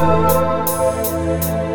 Música